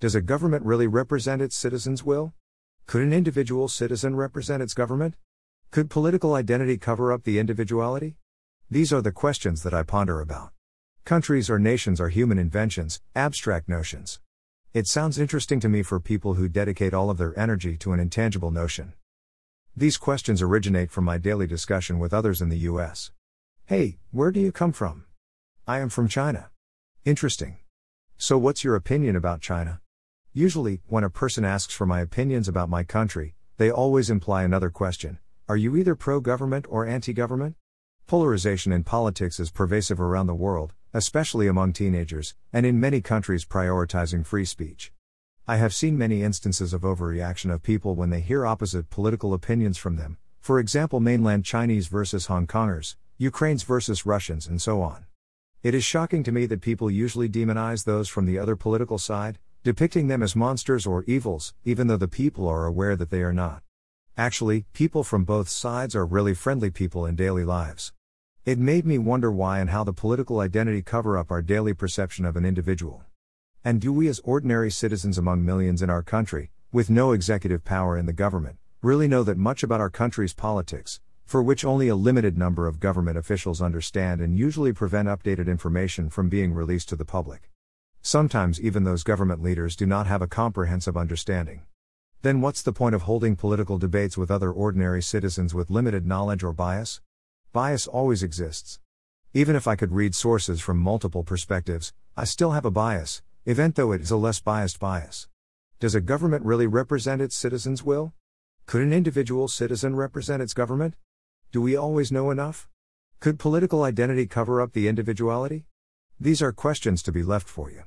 Does a government really represent its citizens' will? Could an individual citizen represent its government? Could political identity cover up the individuality? These are the questions that I ponder about. Countries or nations are human inventions, abstract notions. It sounds interesting to me for people who dedicate all of their energy to an intangible notion. These questions originate from my daily discussion with others in the US. Hey, where do you come from? I am from China. Interesting. So, what's your opinion about China? Usually, when a person asks for my opinions about my country, they always imply another question Are you either pro government or anti government? Polarization in politics is pervasive around the world, especially among teenagers, and in many countries prioritizing free speech. I have seen many instances of overreaction of people when they hear opposite political opinions from them, for example, mainland Chinese versus Hong Kongers, Ukrainians versus Russians, and so on. It is shocking to me that people usually demonize those from the other political side, depicting them as monsters or evils, even though the people are aware that they are not. Actually, people from both sides are really friendly people in daily lives. It made me wonder why and how the political identity cover up our daily perception of an individual. And do we, as ordinary citizens among millions in our country, with no executive power in the government, really know that much about our country's politics, for which only a limited number of government officials understand and usually prevent updated information from being released to the public? Sometimes even those government leaders do not have a comprehensive understanding. Then what's the point of holding political debates with other ordinary citizens with limited knowledge or bias? Bias always exists. Even if I could read sources from multiple perspectives, I still have a bias, event though it is a less biased bias. Does a government really represent its citizens' will? Could an individual citizen represent its government? Do we always know enough? Could political identity cover up the individuality? These are questions to be left for you.